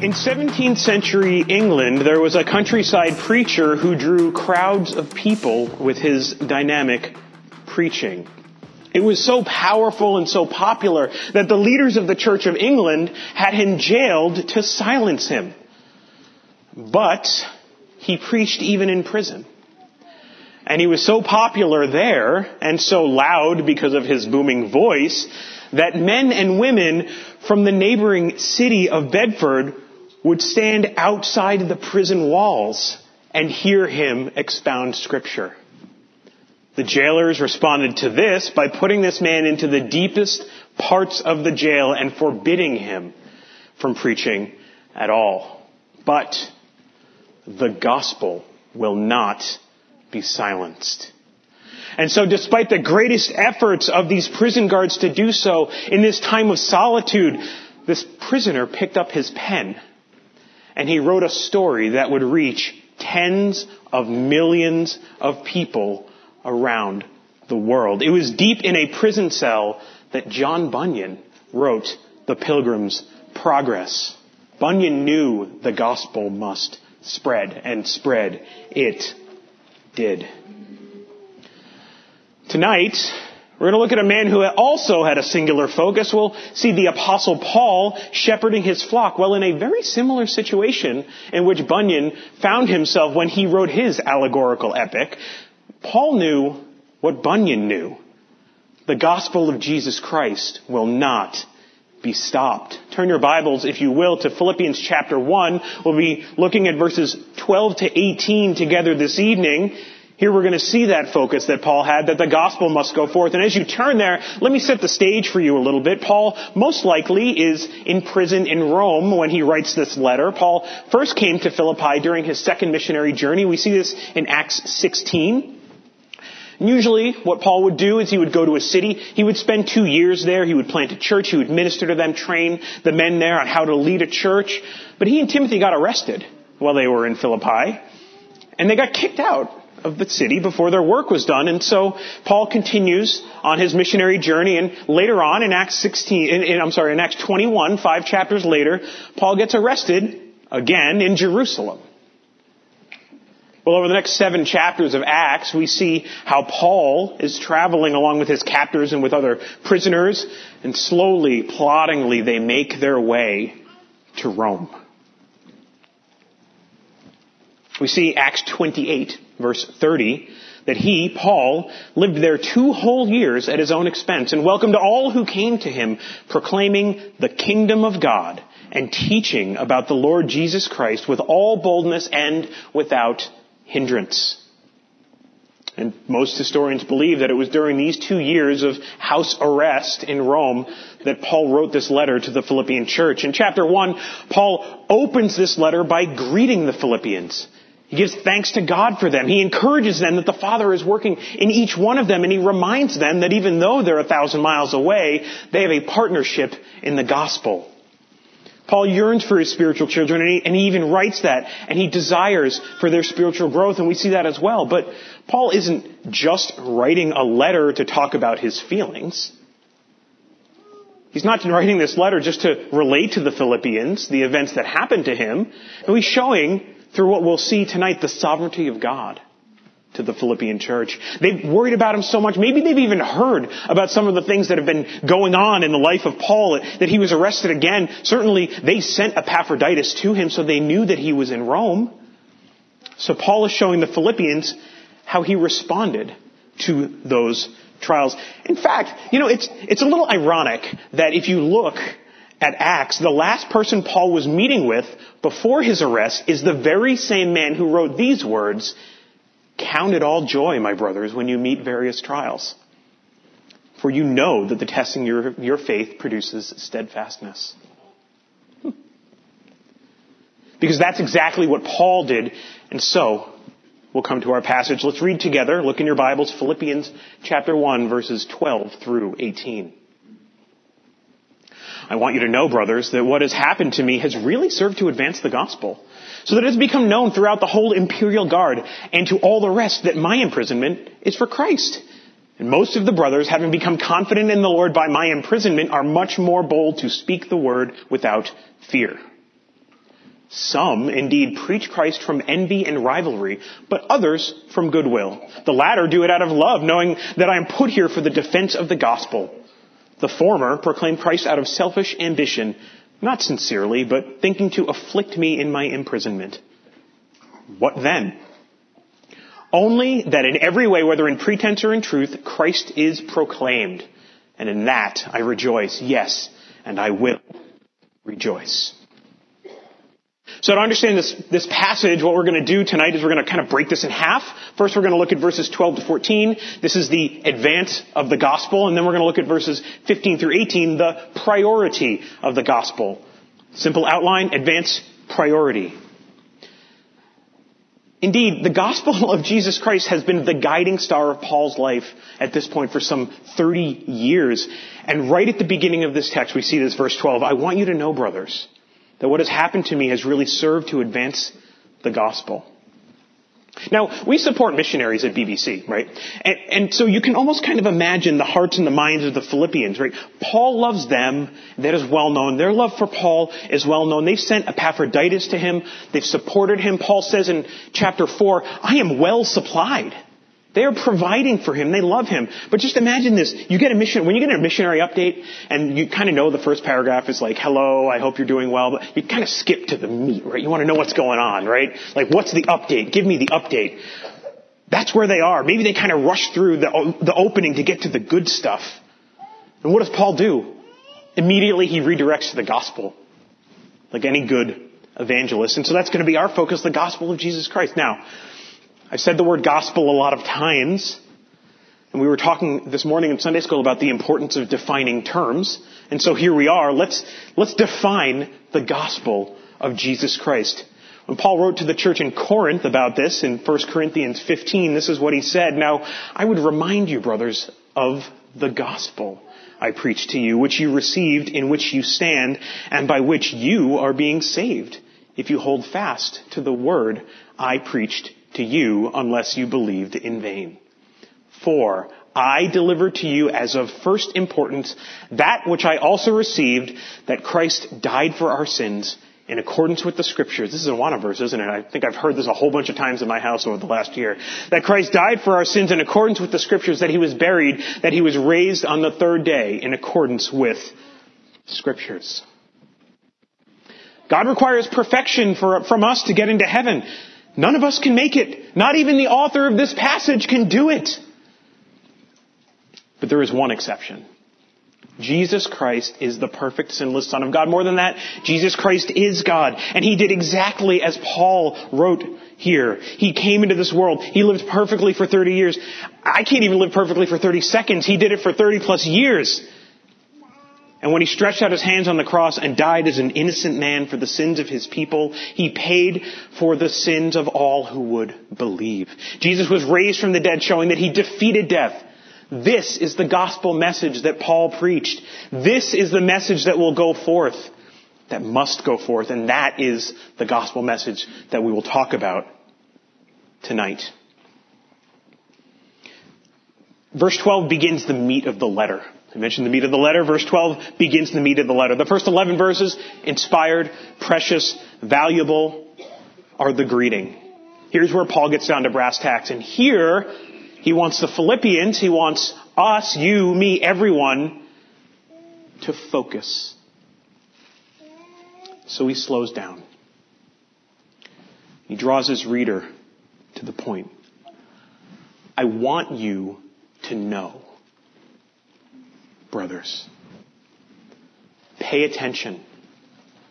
In 17th century England, there was a countryside preacher who drew crowds of people with his dynamic preaching. It was so powerful and so popular that the leaders of the Church of England had him jailed to silence him. But he preached even in prison. And he was so popular there and so loud because of his booming voice that men and women from the neighboring city of Bedford would stand outside the prison walls and hear him expound scripture. The jailers responded to this by putting this man into the deepest parts of the jail and forbidding him from preaching at all. But the gospel will not be silenced. And so despite the greatest efforts of these prison guards to do so in this time of solitude, this prisoner picked up his pen and he wrote a story that would reach tens of millions of people around the world. It was deep in a prison cell that John Bunyan wrote The Pilgrim's Progress. Bunyan knew the gospel must spread, and spread it did. Tonight, we're going to look at a man who also had a singular focus. We'll see the apostle Paul shepherding his flock. Well, in a very similar situation in which Bunyan found himself when he wrote his allegorical epic, Paul knew what Bunyan knew. The gospel of Jesus Christ will not be stopped. Turn your Bibles, if you will, to Philippians chapter 1. We'll be looking at verses 12 to 18 together this evening. Here we're going to see that focus that Paul had, that the gospel must go forth. And as you turn there, let me set the stage for you a little bit. Paul most likely is in prison in Rome when he writes this letter. Paul first came to Philippi during his second missionary journey. We see this in Acts 16. Usually what Paul would do is he would go to a city, he would spend two years there, he would plant a church, he would minister to them, train the men there on how to lead a church. But he and Timothy got arrested while they were in Philippi. And they got kicked out of the city before their work was done. And so Paul continues on his missionary journey and later on in Acts 16, in, in, I'm sorry, in Acts 21, five chapters later, Paul gets arrested again in Jerusalem. Well, over the next seven chapters of Acts, we see how Paul is traveling along with his captors and with other prisoners, and slowly, ploddingly, they make their way to Rome. We see Acts 28, verse 30, that he, Paul, lived there two whole years at his own expense and welcomed all who came to him, proclaiming the kingdom of God and teaching about the Lord Jesus Christ with all boldness and without hindrance. And most historians believe that it was during these two years of house arrest in Rome that Paul wrote this letter to the Philippian church. In chapter 1, Paul opens this letter by greeting the Philippians. He gives thanks to God for them. He encourages them that the Father is working in each one of them, and he reminds them that even though they're a thousand miles away, they have a partnership in the gospel. Paul yearns for his spiritual children, and he, and he, even writes that, and he desires for their spiritual growth, and we see that as well. But Paul isn't just writing a letter to talk about his feelings. He's not writing this letter just to relate to the Philippians, the events that happened to him. And he's showing, through what we'll see tonight, the sovereignty of God to the Philippian church. They've worried about him so much. Maybe they've even heard about some of the things that have been going on in the life of Paul, that he was arrested again. Certainly they sent Epaphroditus to him so they knew that he was in Rome. So Paul is showing the Philippians how he responded to those trials. In fact, you know, it's, it's a little ironic that if you look at Acts, the last person Paul was meeting with before his arrest is the very same man who wrote these words Count it all joy, my brothers, when you meet various trials. For you know that the testing your, your faith produces steadfastness. Hmm. Because that's exactly what Paul did. And so, we'll come to our passage. Let's read together. Look in your Bibles, Philippians chapter 1, verses 12 through 18. I want you to know, brothers, that what has happened to me has really served to advance the gospel so that it has become known throughout the whole imperial guard and to all the rest that my imprisonment is for Christ. And most of the brothers, having become confident in the Lord by my imprisonment, are much more bold to speak the word without fear. Some indeed preach Christ from envy and rivalry, but others from goodwill. The latter do it out of love, knowing that I am put here for the defense of the gospel. The former proclaimed Christ out of selfish ambition, not sincerely, but thinking to afflict me in my imprisonment. What then? Only that in every way, whether in pretense or in truth, Christ is proclaimed. And in that I rejoice, yes, and I will rejoice. So to understand this, this passage, what we're going to do tonight is we're going to kind of break this in half. First, we're going to look at verses 12 to 14. This is the advance of the gospel. And then we're going to look at verses 15 through 18, the priority of the gospel. Simple outline, advance, priority. Indeed, the gospel of Jesus Christ has been the guiding star of Paul's life at this point for some 30 years. And right at the beginning of this text, we see this verse 12. I want you to know, brothers, that what has happened to me has really served to advance the gospel. Now, we support missionaries at BBC, right? And, and, so you can almost kind of imagine the hearts and the minds of the Philippians, right? Paul loves them. That is well known. Their love for Paul is well known. They've sent Epaphroditus to him. They've supported him. Paul says in chapter 4, I am well supplied. They are providing for him. They love him. But just imagine this. You get a mission, when you get a missionary update, and you kind of know the first paragraph is like, hello, I hope you're doing well, but you kind of skip to the meat, right? You want to know what's going on, right? Like, what's the update? Give me the update. That's where they are. Maybe they kind of rush through the, the opening to get to the good stuff. And what does Paul do? Immediately he redirects to the gospel. Like any good evangelist. And so that's going to be our focus, the gospel of Jesus Christ. Now, I've said the word gospel a lot of times. And we were talking this morning in Sunday school about the importance of defining terms. And so here we are. Let's, let's define the gospel of Jesus Christ. When Paul wrote to the church in Corinth about this in 1 Corinthians 15, this is what he said. Now, I would remind you, brothers, of the gospel I preached to you, which you received, in which you stand, and by which you are being saved, if you hold fast to the word I preached to you unless you believed in vain. For I delivered to you as of first importance that which I also received, that Christ died for our sins in accordance with the scriptures. This is a Awana verse, isn't it? I think I've heard this a whole bunch of times in my house over the last year. That Christ died for our sins in accordance with the scriptures, that he was buried, that he was raised on the third day in accordance with scriptures. God requires perfection for, from us to get into heaven. None of us can make it. Not even the author of this passage can do it. But there is one exception. Jesus Christ is the perfect sinless Son of God. More than that, Jesus Christ is God. And He did exactly as Paul wrote here. He came into this world. He lived perfectly for 30 years. I can't even live perfectly for 30 seconds. He did it for 30 plus years. And when he stretched out his hands on the cross and died as an innocent man for the sins of his people, he paid for the sins of all who would believe. Jesus was raised from the dead showing that he defeated death. This is the gospel message that Paul preached. This is the message that will go forth, that must go forth, and that is the gospel message that we will talk about tonight. Verse 12 begins the meat of the letter. I mentioned the meat of the letter. Verse 12 begins the meat of the letter. The first 11 verses, inspired, precious, valuable, are the greeting. Here's where Paul gets down to brass tacks. And here, he wants the Philippians, he wants us, you, me, everyone, to focus. So he slows down. He draws his reader to the point. I want you to know brothers. Pay attention.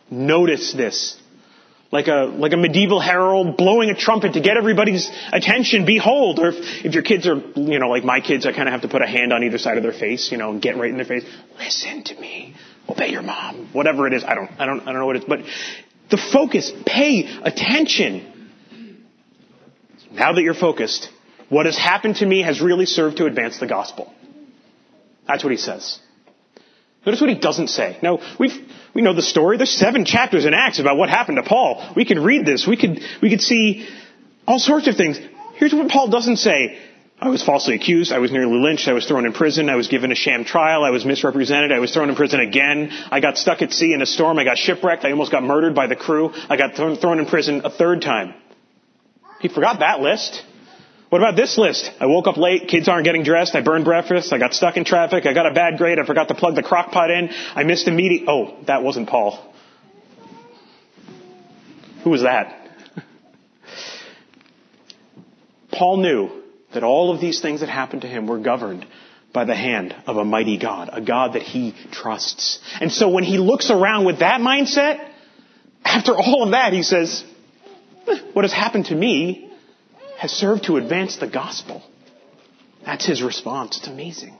Notice this. Like a, like a medieval herald blowing a trumpet to get everybody's attention. Behold, or if, if your kids are, you know, like my kids, I kind of have to put a hand on either side of their face, you know, and get right in their face. Listen to me. Obey your mom. Whatever it is. I don't, I don't, I don't know what it is. But the focus, pay attention. Now that you're focused, what has happened to me has really served to advance the gospel. That's what he says. Notice what he doesn't say. Now, we've, we know the story. There's seven chapters in Acts about what happened to Paul. We could read this. We could, we could see all sorts of things. Here's what Paul doesn't say. I was falsely accused. I was nearly lynched. I was thrown in prison. I was given a sham trial. I was misrepresented. I was thrown in prison again. I got stuck at sea in a storm. I got shipwrecked. I almost got murdered by the crew. I got thrown, thrown in prison a third time. He forgot that list. What about this list? I woke up late, kids aren't getting dressed, I burned breakfast, I got stuck in traffic, I got a bad grade, I forgot to plug the crock pot in, I missed a meeting. Oh, that wasn't Paul. Who was that? Paul knew that all of these things that happened to him were governed by the hand of a mighty God, a God that he trusts. And so when he looks around with that mindset, after all of that, he says, eh, what has happened to me has served to advance the gospel. That's his response. It's amazing.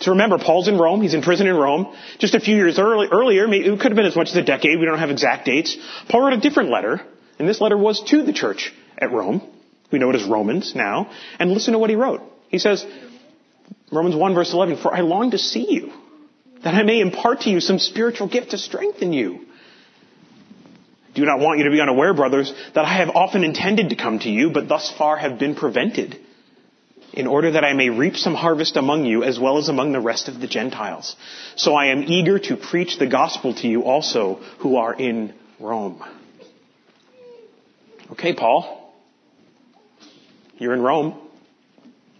So remember, Paul's in Rome. He's in prison in Rome. Just a few years early, earlier, it could have been as much as a decade. We don't have exact dates. Paul wrote a different letter, and this letter was to the church at Rome. We know it as Romans now. And listen to what he wrote. He says, Romans 1 verse 11, For I long to see you, that I may impart to you some spiritual gift to strengthen you. Do not want you to be unaware, brothers, that I have often intended to come to you, but thus far have been prevented, in order that I may reap some harvest among you, as well as among the rest of the Gentiles. So I am eager to preach the gospel to you also, who are in Rome. Okay, Paul. You're in Rome.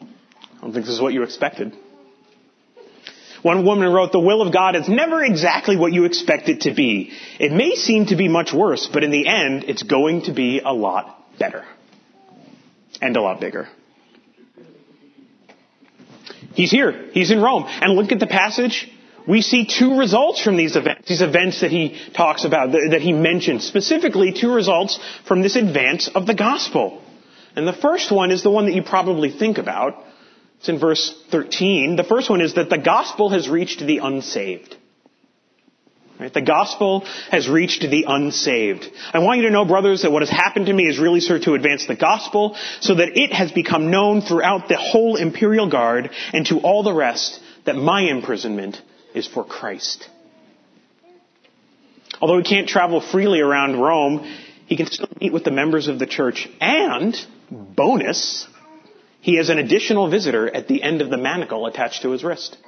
I don't think this is what you expected. One woman wrote, the will of God is never exactly what you expect it to be. It may seem to be much worse, but in the end, it's going to be a lot better. And a lot bigger. He's here. He's in Rome. And look at the passage. We see two results from these events, these events that he talks about, that he mentions, specifically two results from this advance of the gospel. And the first one is the one that you probably think about. It's in verse 13. The first one is that the gospel has reached the unsaved. Right? The gospel has reached the unsaved. I want you to know, brothers, that what has happened to me is really served to advance the gospel so that it has become known throughout the whole imperial guard and to all the rest that my imprisonment is for Christ. Although he can't travel freely around Rome, he can still meet with the members of the church and Bonus, he has an additional visitor at the end of the manacle attached to his wrist.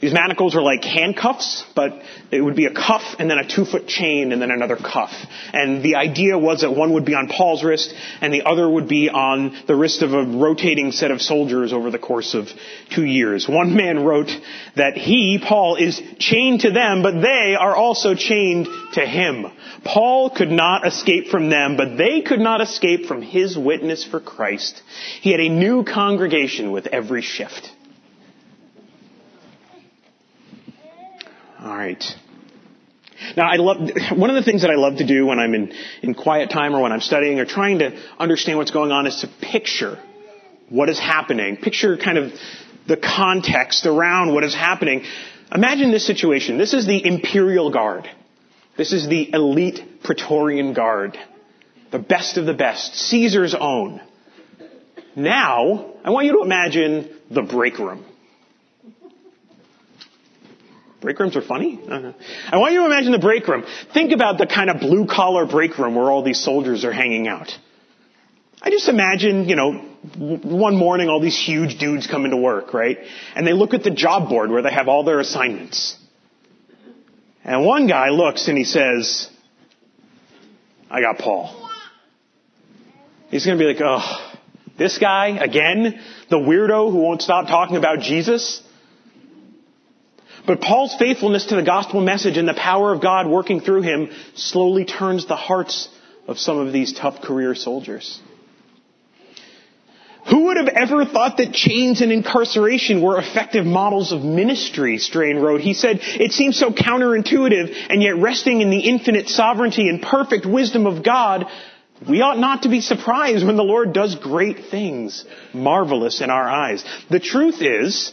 These manacles are like handcuffs, but it would be a cuff and then a two foot chain and then another cuff. And the idea was that one would be on Paul's wrist and the other would be on the wrist of a rotating set of soldiers over the course of two years. One man wrote that he, Paul, is chained to them, but they are also chained to him. Paul could not escape from them, but they could not escape from his witness for Christ. He had a new congregation with every shift. All right. Now, I love, one of the things that I love to do when I'm in, in quiet time or when I'm studying or trying to understand what's going on is to picture what is happening. Picture kind of the context around what is happening. Imagine this situation. This is the Imperial Guard. This is the elite Praetorian Guard. The best of the best. Caesar's own. Now, I want you to imagine the break room. Break rooms are funny? Uh-huh. I want you to imagine the break room. Think about the kind of blue collar break room where all these soldiers are hanging out. I just imagine, you know, one morning all these huge dudes come into work, right? And they look at the job board where they have all their assignments. And one guy looks and he says, I got Paul. He's gonna be like, oh, this guy again? The weirdo who won't stop talking about Jesus? But Paul's faithfulness to the gospel message and the power of God working through him slowly turns the hearts of some of these tough career soldiers. Who would have ever thought that chains and incarceration were effective models of ministry, Strain wrote. He said, it seems so counterintuitive, and yet resting in the infinite sovereignty and perfect wisdom of God, we ought not to be surprised when the Lord does great things, marvelous in our eyes. The truth is,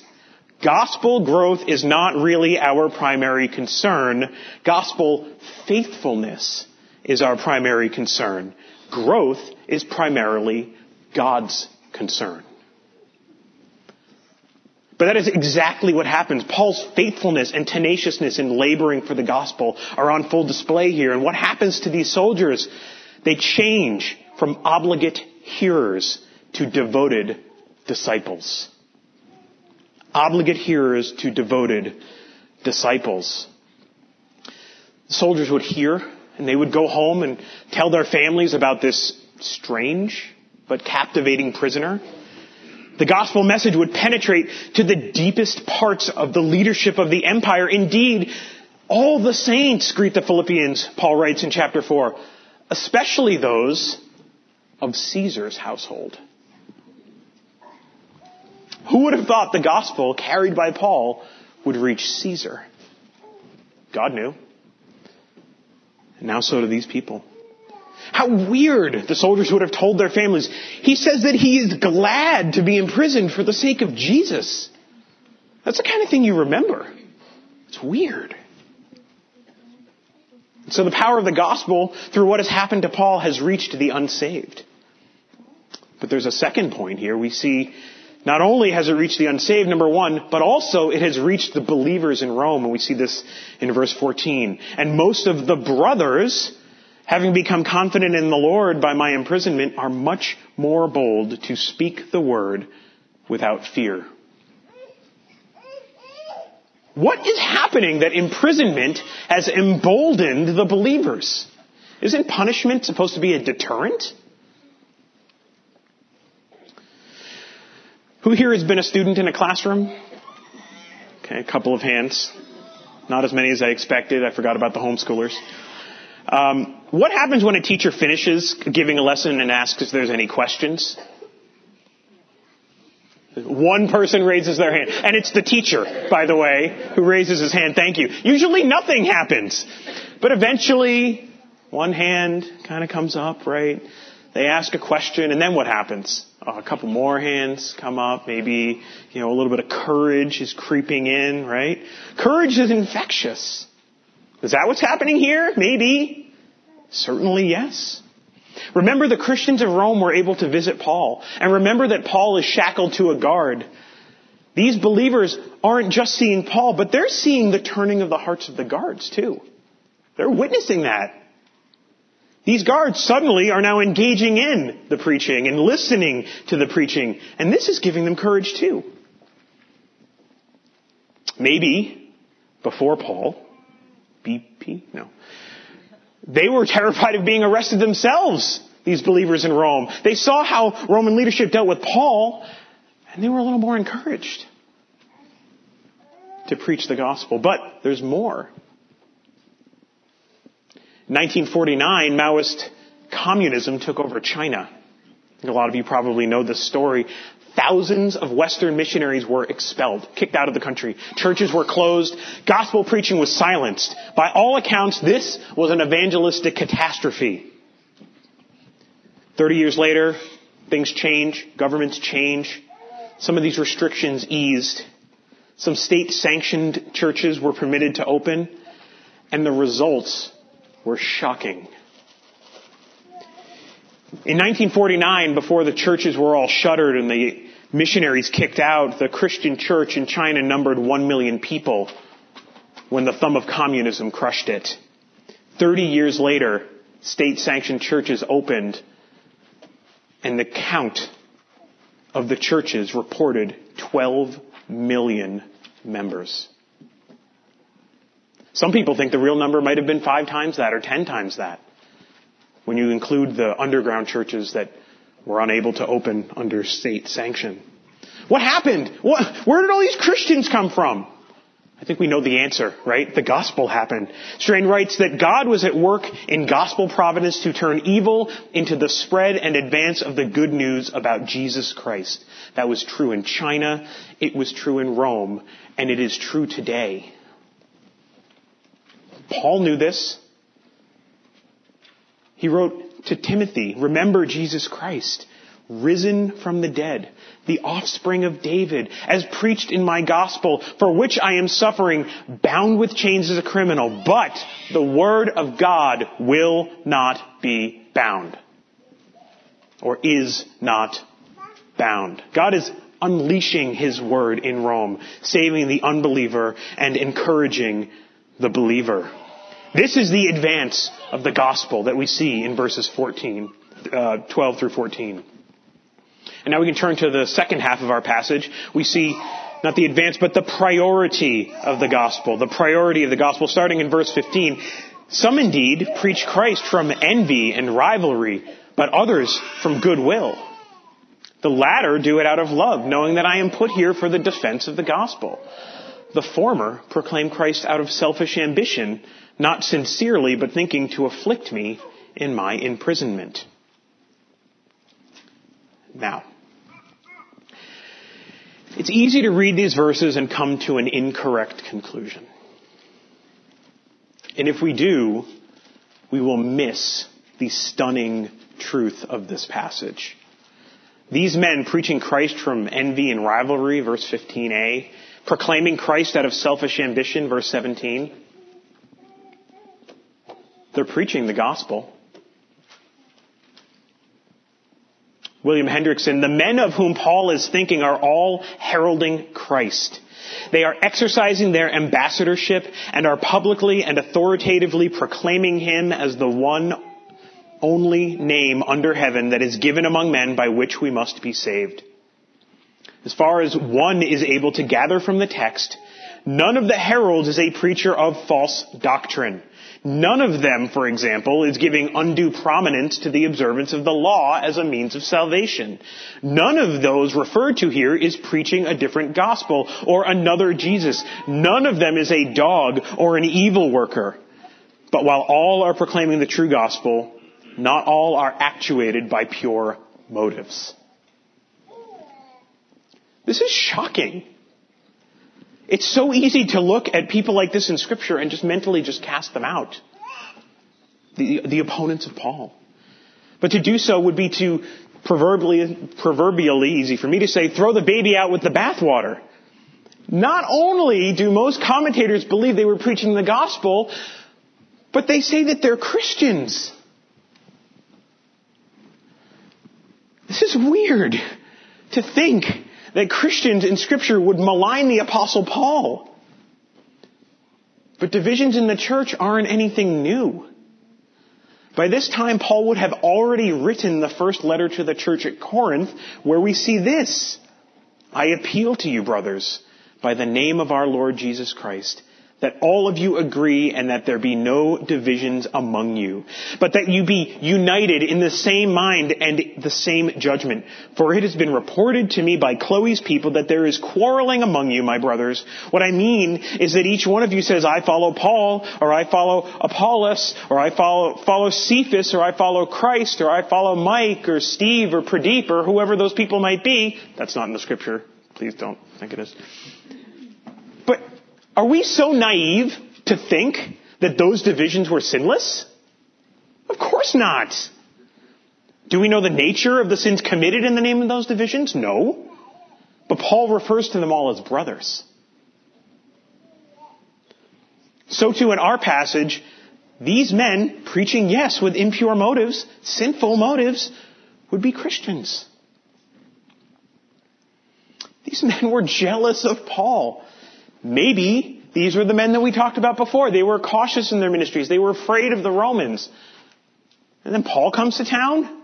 Gospel growth is not really our primary concern. Gospel faithfulness is our primary concern. Growth is primarily God's concern. But that is exactly what happens. Paul's faithfulness and tenaciousness in laboring for the gospel are on full display here. And what happens to these soldiers? They change from obligate hearers to devoted disciples. Obligate hearers to devoted disciples. The soldiers would hear and they would go home and tell their families about this strange but captivating prisoner. The gospel message would penetrate to the deepest parts of the leadership of the empire. Indeed, all the saints greet the Philippians, Paul writes in chapter 4, especially those of Caesar's household. Who would have thought the gospel carried by Paul would reach Caesar? God knew. And now so do these people. How weird the soldiers would have told their families. He says that he is glad to be imprisoned for the sake of Jesus. That's the kind of thing you remember. It's weird. So the power of the gospel through what has happened to Paul has reached the unsaved. But there's a second point here. We see not only has it reached the unsaved, number one, but also it has reached the believers in Rome. And we see this in verse 14. And most of the brothers, having become confident in the Lord by my imprisonment, are much more bold to speak the word without fear. What is happening that imprisonment has emboldened the believers? Isn't punishment supposed to be a deterrent? Who here has been a student in a classroom? Okay, a couple of hands. Not as many as I expected. I forgot about the homeschoolers. Um, what happens when a teacher finishes giving a lesson and asks if there's any questions? One person raises their hand. And it's the teacher, by the way, who raises his hand. Thank you. Usually nothing happens. But eventually, one hand kind of comes up, right? They ask a question, and then what happens? Oh, a couple more hands come up. Maybe, you know, a little bit of courage is creeping in, right? Courage is infectious. Is that what's happening here? Maybe. Certainly yes. Remember the Christians of Rome were able to visit Paul. And remember that Paul is shackled to a guard. These believers aren't just seeing Paul, but they're seeing the turning of the hearts of the guards too. They're witnessing that. These guards suddenly are now engaging in the preaching and listening to the preaching. And this is giving them courage too. Maybe before Paul, BP? No. They were terrified of being arrested themselves, these believers in Rome. They saw how Roman leadership dealt with Paul, and they were a little more encouraged to preach the gospel. But there's more. 1949, Maoist communism took over China. A lot of you probably know this story. Thousands of Western missionaries were expelled, kicked out of the country. Churches were closed. Gospel preaching was silenced. By all accounts, this was an evangelistic catastrophe. Thirty years later, things change. Governments change. Some of these restrictions eased. Some state sanctioned churches were permitted to open. And the results were shocking. In 1949, before the churches were all shuttered and the missionaries kicked out, the Christian church in China numbered one million people when the thumb of communism crushed it. Thirty years later, state sanctioned churches opened and the count of the churches reported 12 million members. Some people think the real number might have been five times that or ten times that when you include the underground churches that were unable to open under state sanction. What happened? What, where did all these Christians come from? I think we know the answer, right? The gospel happened. Strain writes that God was at work in gospel providence to turn evil into the spread and advance of the good news about Jesus Christ. That was true in China, it was true in Rome, and it is true today. Paul knew this. He wrote to Timothy, remember Jesus Christ, risen from the dead, the offspring of David, as preached in my gospel, for which I am suffering, bound with chains as a criminal, but the word of God will not be bound. Or is not bound. God is unleashing His word in Rome, saving the unbeliever and encouraging the believer. This is the advance of the gospel that we see in verses 14, uh, 12 through 14. And now we can turn to the second half of our passage. We see not the advance, but the priority of the gospel. The priority of the gospel, starting in verse 15. Some indeed preach Christ from envy and rivalry, but others from goodwill. The latter do it out of love, knowing that I am put here for the defense of the gospel. The former proclaim Christ out of selfish ambition, not sincerely, but thinking to afflict me in my imprisonment. Now, it's easy to read these verses and come to an incorrect conclusion. And if we do, we will miss the stunning truth of this passage. These men preaching Christ from envy and rivalry, verse 15a, proclaiming Christ out of selfish ambition, verse 17, they're preaching the gospel. William Hendriksen, the men of whom Paul is thinking are all heralding Christ. They are exercising their ambassadorship and are publicly and authoritatively proclaiming him as the one only name under heaven that is given among men by which we must be saved. As far as one is able to gather from the text, none of the heralds is a preacher of false doctrine. None of them, for example, is giving undue prominence to the observance of the law as a means of salvation. None of those referred to here is preaching a different gospel or another Jesus. None of them is a dog or an evil worker. But while all are proclaiming the true gospel, not all are actuated by pure motives. This is shocking. It's so easy to look at people like this in scripture and just mentally just cast them out. The, the opponents of Paul. But to do so would be to proverbially, proverbially easy for me to say, throw the baby out with the bathwater. Not only do most commentators believe they were preaching the gospel, but they say that they're Christians. This is weird to think that Christians in scripture would malign the apostle Paul. But divisions in the church aren't anything new. By this time, Paul would have already written the first letter to the church at Corinth, where we see this. I appeal to you, brothers, by the name of our Lord Jesus Christ, that all of you agree and that there be no divisions among you, but that you be united in the same mind and the same judgment. For it has been reported to me by Chloe's people that there is quarreling among you, my brothers. What I mean is that each one of you says, I follow Paul, or I follow Apollos, or I follow, follow Cephas, or I follow Christ, or I follow Mike, or Steve, or Pradeep, or whoever those people might be. That's not in the scripture. Please don't think it is. Are we so naive to think that those divisions were sinless? Of course not. Do we know the nature of the sins committed in the name of those divisions? No. But Paul refers to them all as brothers. So too in our passage, these men preaching yes with impure motives, sinful motives, would be Christians. These men were jealous of Paul. Maybe these were the men that we talked about before. They were cautious in their ministries. They were afraid of the Romans. And then Paul comes to town,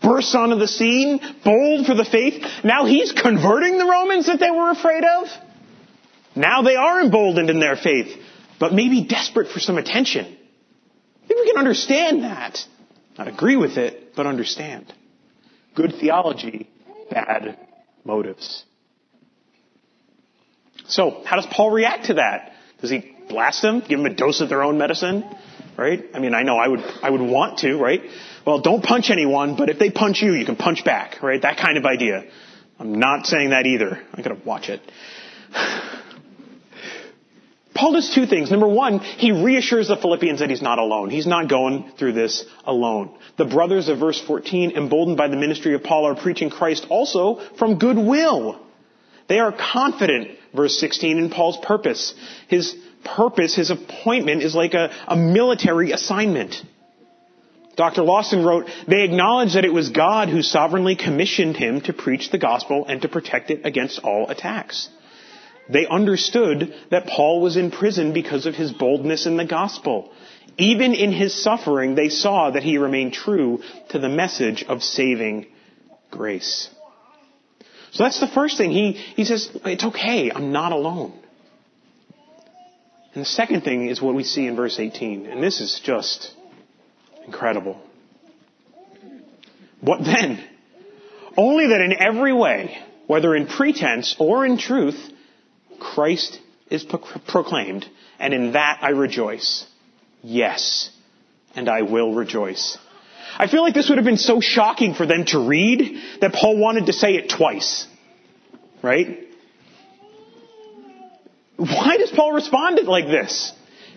bursts onto the scene, bold for the faith. Now he's converting the Romans that they were afraid of. Now they are emboldened in their faith, but maybe desperate for some attention. Think we can understand that. Not agree with it, but understand. Good theology, bad motives. So, how does Paul react to that? Does he blast them? Give them a dose of their own medicine? Right? I mean, I know I would, I would want to, right? Well, don't punch anyone, but if they punch you, you can punch back, right? That kind of idea. I'm not saying that either. I gotta watch it. Paul does two things. Number one, he reassures the Philippians that he's not alone. He's not going through this alone. The brothers of verse 14, emboldened by the ministry of Paul, are preaching Christ also from goodwill. They are confident verse 16, in Paul's purpose. His purpose, his appointment is like a, a military assignment. Dr. Lawson wrote, they acknowledge that it was God who sovereignly commissioned him to preach the gospel and to protect it against all attacks. They understood that Paul was in prison because of his boldness in the gospel. Even in his suffering, they saw that he remained true to the message of saving grace. So that's the first thing. He, he says, it's okay, I'm not alone. And the second thing is what we see in verse 18. And this is just incredible. What then? Only that in every way, whether in pretense or in truth, Christ is pro- proclaimed, and in that I rejoice. Yes, and I will rejoice. I feel like this would have been so shocking for them to read that Paul wanted to say it twice. Right? Why does Paul respond like this?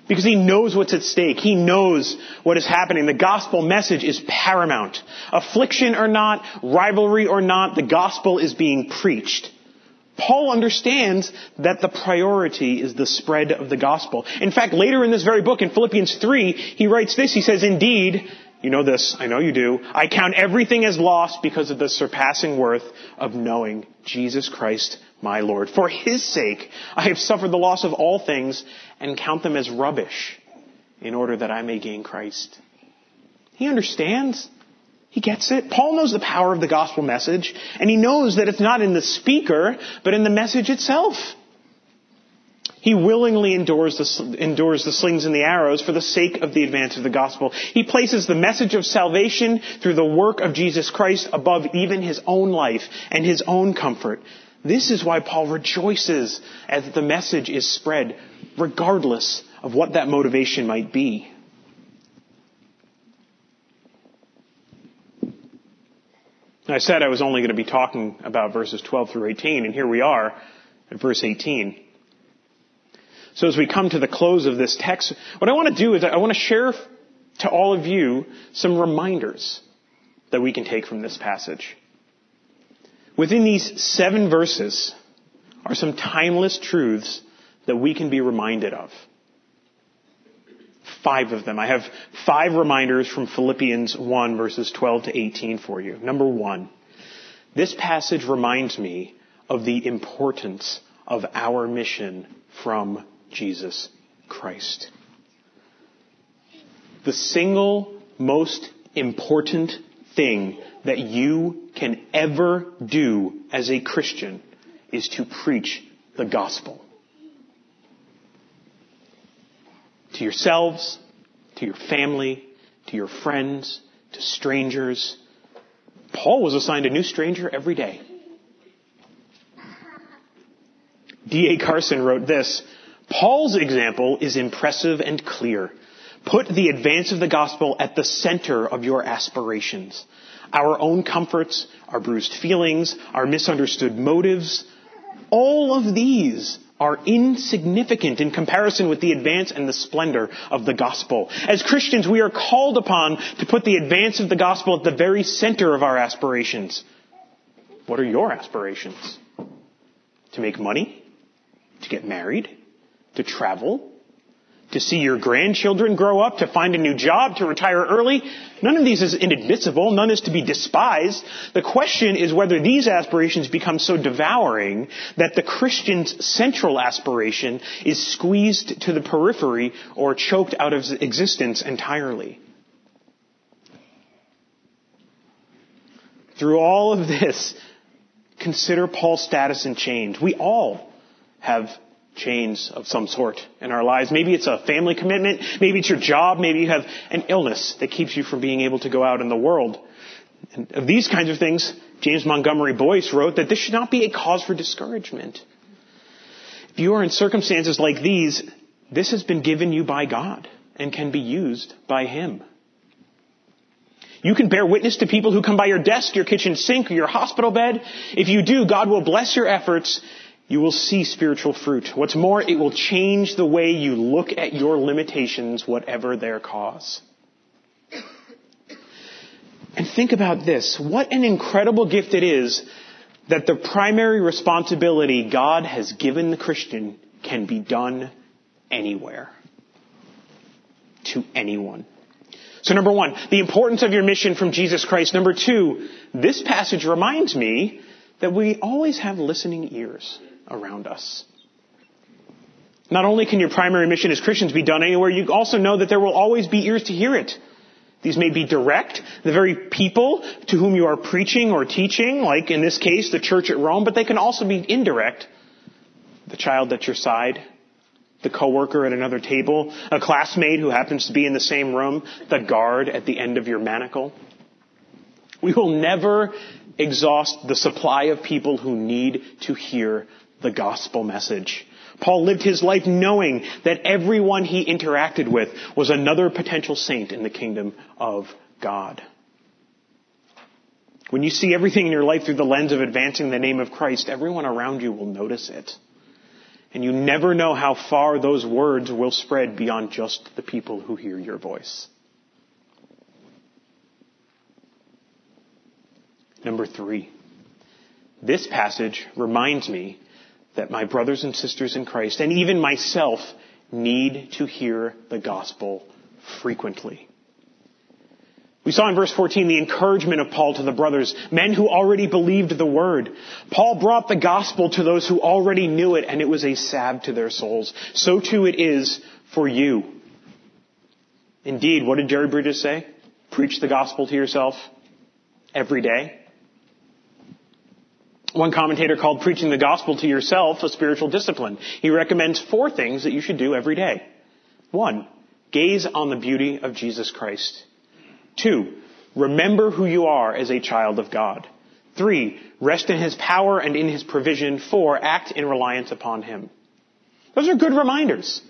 Because he knows what's at stake. He knows what is happening. The gospel message is paramount. Affliction or not, rivalry or not, the gospel is being preached. Paul understands that the priority is the spread of the gospel. In fact, later in this very book, in Philippians 3, he writes this. He says, Indeed, you know this, I know you do, I count everything as lost because of the surpassing worth of knowing Jesus Christ my Lord. For his sake, I have suffered the loss of all things and count them as rubbish in order that I may gain Christ. He understands. He gets it. Paul knows the power of the gospel message, and he knows that it's not in the speaker, but in the message itself. He willingly endures the, endures the slings and the arrows for the sake of the advance of the gospel. He places the message of salvation through the work of Jesus Christ above even his own life and his own comfort. This is why Paul rejoices as the message is spread, regardless of what that motivation might be. I said I was only going to be talking about verses 12 through 18, and here we are at verse 18. So as we come to the close of this text, what I want to do is I want to share to all of you some reminders that we can take from this passage. Within these seven verses are some timeless truths that we can be reminded of. Five of them. I have five reminders from Philippians 1 verses 12 to 18 for you. Number one, this passage reminds me of the importance of our mission from Jesus Christ. The single most important thing that you can ever do as a Christian is to preach the gospel. To yourselves, to your family, to your friends, to strangers. Paul was assigned a new stranger every day. D.A. Carson wrote this, Paul's example is impressive and clear. Put the advance of the gospel at the center of your aspirations. Our own comforts, our bruised feelings, our misunderstood motives, all of these are insignificant in comparison with the advance and the splendor of the gospel. As Christians, we are called upon to put the advance of the gospel at the very center of our aspirations. What are your aspirations? To make money? To get married? To travel? to see your grandchildren grow up, to find a new job, to retire early. None of these is inadmissible. None is to be despised. The question is whether these aspirations become so devouring that the Christian's central aspiration is squeezed to the periphery or choked out of existence entirely. Through all of this, consider Paul's status and change. We all have chains of some sort in our lives. Maybe it's a family commitment, maybe it's your job, maybe you have an illness that keeps you from being able to go out in the world. And of these kinds of things, James Montgomery Boice wrote that this should not be a cause for discouragement. If you are in circumstances like these, this has been given you by God and can be used by Him. You can bear witness to people who come by your desk, your kitchen sink, or your hospital bed. If you do, God will bless your efforts you will see spiritual fruit. What's more, it will change the way you look at your limitations, whatever their cause. And think about this. What an incredible gift it is that the primary responsibility God has given the Christian can be done anywhere. To anyone. So number one, the importance of your mission from Jesus Christ. Number two, this passage reminds me that we always have listening ears around us. Not only can your primary mission as Christians be done anywhere, you also know that there will always be ears to hear it. These may be direct, the very people to whom you are preaching or teaching, like in this case, the church at Rome, but they can also be indirect. The child at your side, the coworker at another table, a classmate who happens to be in the same room, the guard at the end of your manacle. We will never exhaust the supply of people who need to hear the gospel message. Paul lived his life knowing that everyone he interacted with was another potential saint in the kingdom of God. When you see everything in your life through the lens of advancing the name of Christ, everyone around you will notice it. And you never know how far those words will spread beyond just the people who hear your voice. Number three. This passage reminds me that my brothers and sisters in Christ, and even myself, need to hear the gospel frequently. We saw in verse 14 the encouragement of Paul to the brothers, men who already believed the word. Paul brought the gospel to those who already knew it, and it was a salve to their souls. So too it is for you. Indeed, what did Jerry Bridges say? Preach the gospel to yourself every day. One commentator called preaching the gospel to yourself a spiritual discipline. He recommends four things that you should do every day. One, gaze on the beauty of Jesus Christ. Two, remember who you are as a child of God. Three, rest in His power and in His provision. Four, act in reliance upon Him. Those are good reminders.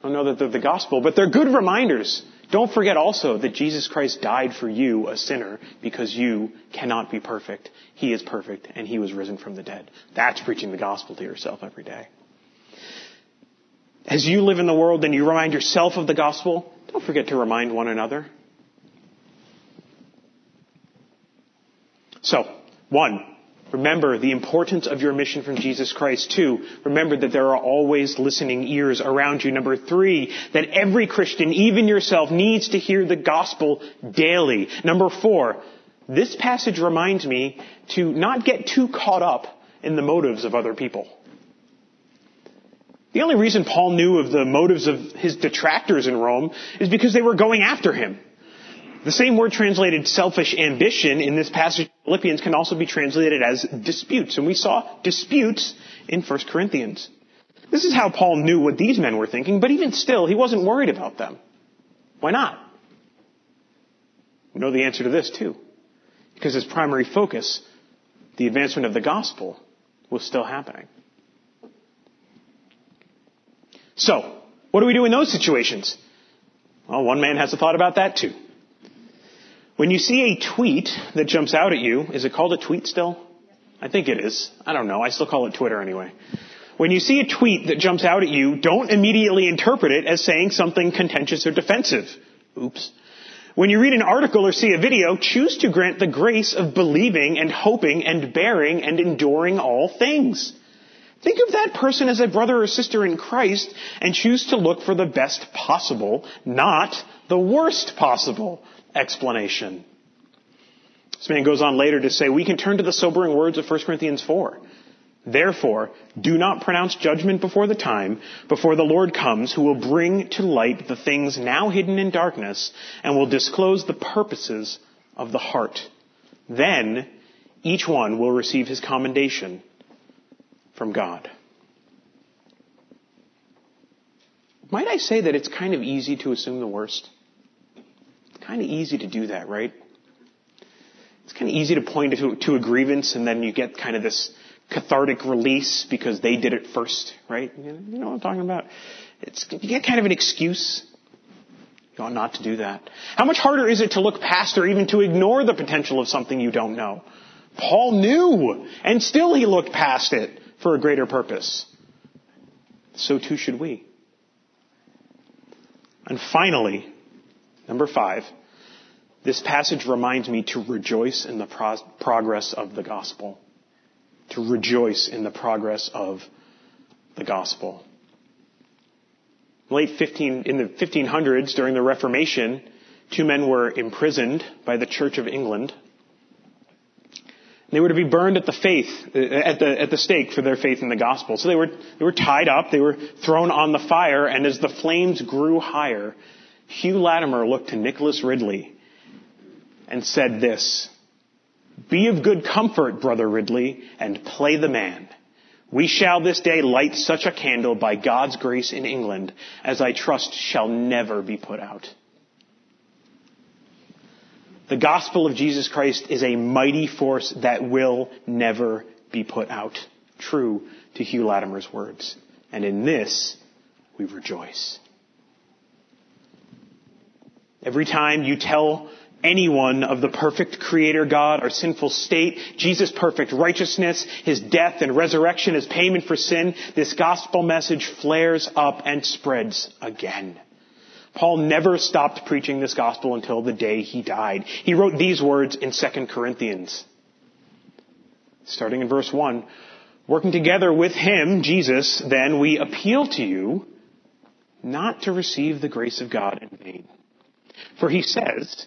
I don't know that they're the gospel, but they're good reminders don't forget also that Jesus Christ died for you, a sinner, because you cannot be perfect. He is perfect, and He was risen from the dead. That's preaching the gospel to yourself every day. As you live in the world and you remind yourself of the gospel, don't forget to remind one another. So, one, Remember the importance of your mission from Jesus Christ. Two, remember that there are always listening ears around you. Number three, that every Christian, even yourself, needs to hear the gospel daily. Number four, this passage reminds me to not get too caught up in the motives of other people. The only reason Paul knew of the motives of his detractors in Rome is because they were going after him. The same word translated selfish ambition in this passage of Philippians can also be translated as disputes. And we saw disputes in 1 Corinthians. This is how Paul knew what these men were thinking, but even still, he wasn't worried about them. Why not? We know the answer to this too. Because his primary focus, the advancement of the gospel, was still happening. So, what do we do in those situations? Well, one man has a thought about that too. When you see a tweet that jumps out at you, is it called a tweet still? I think it is. I don't know. I still call it Twitter anyway. When you see a tweet that jumps out at you, don't immediately interpret it as saying something contentious or defensive. Oops. When you read an article or see a video, choose to grant the grace of believing and hoping and bearing and enduring all things. Think of that person as a brother or sister in Christ and choose to look for the best possible, not the worst possible explanation. This man goes on later to say, we can turn to the sobering words of 1 Corinthians 4. Therefore, do not pronounce judgment before the time, before the Lord comes, who will bring to light the things now hidden in darkness, and will disclose the purposes of the heart. Then, each one will receive his commendation from God. Might I say that it's kind of easy to assume the worst? Kind of easy to do that, right? It's kind of easy to point to, to a grievance and then you get kind of this cathartic release because they did it first, right? You know what I'm talking about? It's, you get kind of an excuse. You ought not to do that. How much harder is it to look past or even to ignore the potential of something you don't know? Paul knew, and still he looked past it for a greater purpose. So too should we. And finally, Number five, this passage reminds me to rejoice in the pro- progress of the gospel. To rejoice in the progress of the gospel. Late 15, in the 1500s, during the Reformation, two men were imprisoned by the Church of England. They were to be burned at the faith, uh, at the, at the stake for their faith in the gospel. So they were, they were tied up, they were thrown on the fire, and as the flames grew higher, Hugh Latimer looked to Nicholas Ridley and said this, Be of good comfort, brother Ridley, and play the man. We shall this day light such a candle by God's grace in England as I trust shall never be put out. The gospel of Jesus Christ is a mighty force that will never be put out. True to Hugh Latimer's words. And in this, we rejoice. Every time you tell anyone of the perfect creator God, our sinful state, Jesus' perfect righteousness, his death and resurrection as payment for sin, this gospel message flares up and spreads again. Paul never stopped preaching this gospel until the day he died. He wrote these words in 2 Corinthians. Starting in verse 1, working together with him, Jesus, then we appeal to you not to receive the grace of God in vain. For he says,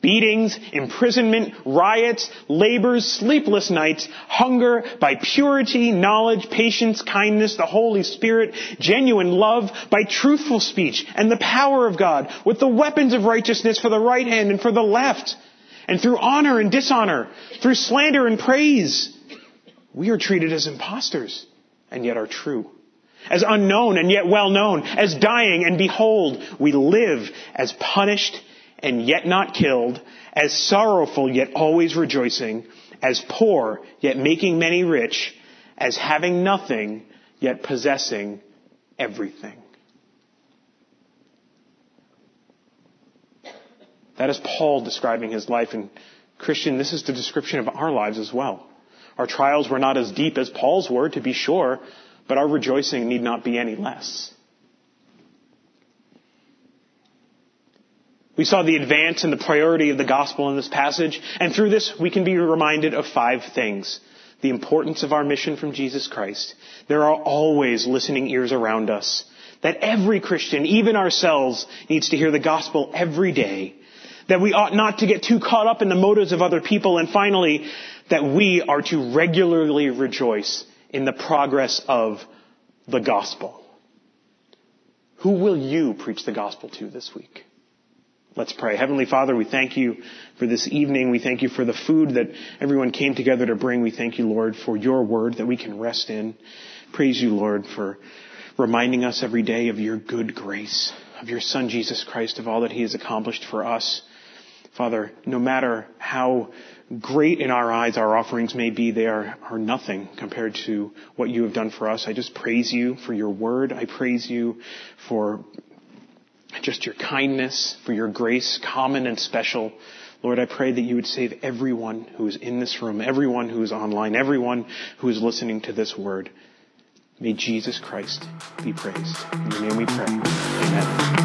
beatings, imprisonment, riots, labors, sleepless nights, hunger, by purity, knowledge, patience, kindness, the Holy Spirit, genuine love, by truthful speech, and the power of God, with the weapons of righteousness for the right hand and for the left, and through honor and dishonor, through slander and praise. We are treated as impostors, and yet are true. As unknown and yet well known, as dying and behold, we live as punished and yet not killed, as sorrowful yet always rejoicing, as poor yet making many rich, as having nothing yet possessing everything. That is Paul describing his life. And Christian, this is the description of our lives as well. Our trials were not as deep as Paul's were, to be sure, but our rejoicing need not be any less. We saw the advance and the priority of the gospel in this passage, and through this we can be reminded of five things. The importance of our mission from Jesus Christ. There are always listening ears around us. That every Christian, even ourselves, needs to hear the gospel every day. That we ought not to get too caught up in the motives of other people. And finally, that we are to regularly rejoice in the progress of the gospel. Who will you preach the gospel to this week? Let's pray. Heavenly Father, we thank you for this evening. We thank you for the food that everyone came together to bring. We thank you, Lord, for your word that we can rest in. Praise you, Lord, for reminding us every day of your good grace, of your Son, Jesus Christ, of all that he has accomplished for us. Father, no matter how great in our eyes our offerings may be, they are, are nothing compared to what you have done for us. I just praise you for your word. I praise you for just your kindness, for your grace, common and special. Lord, I pray that you would save everyone who is in this room, everyone who is online, everyone who is listening to this word. May Jesus Christ be praised. In your name we pray. Amen.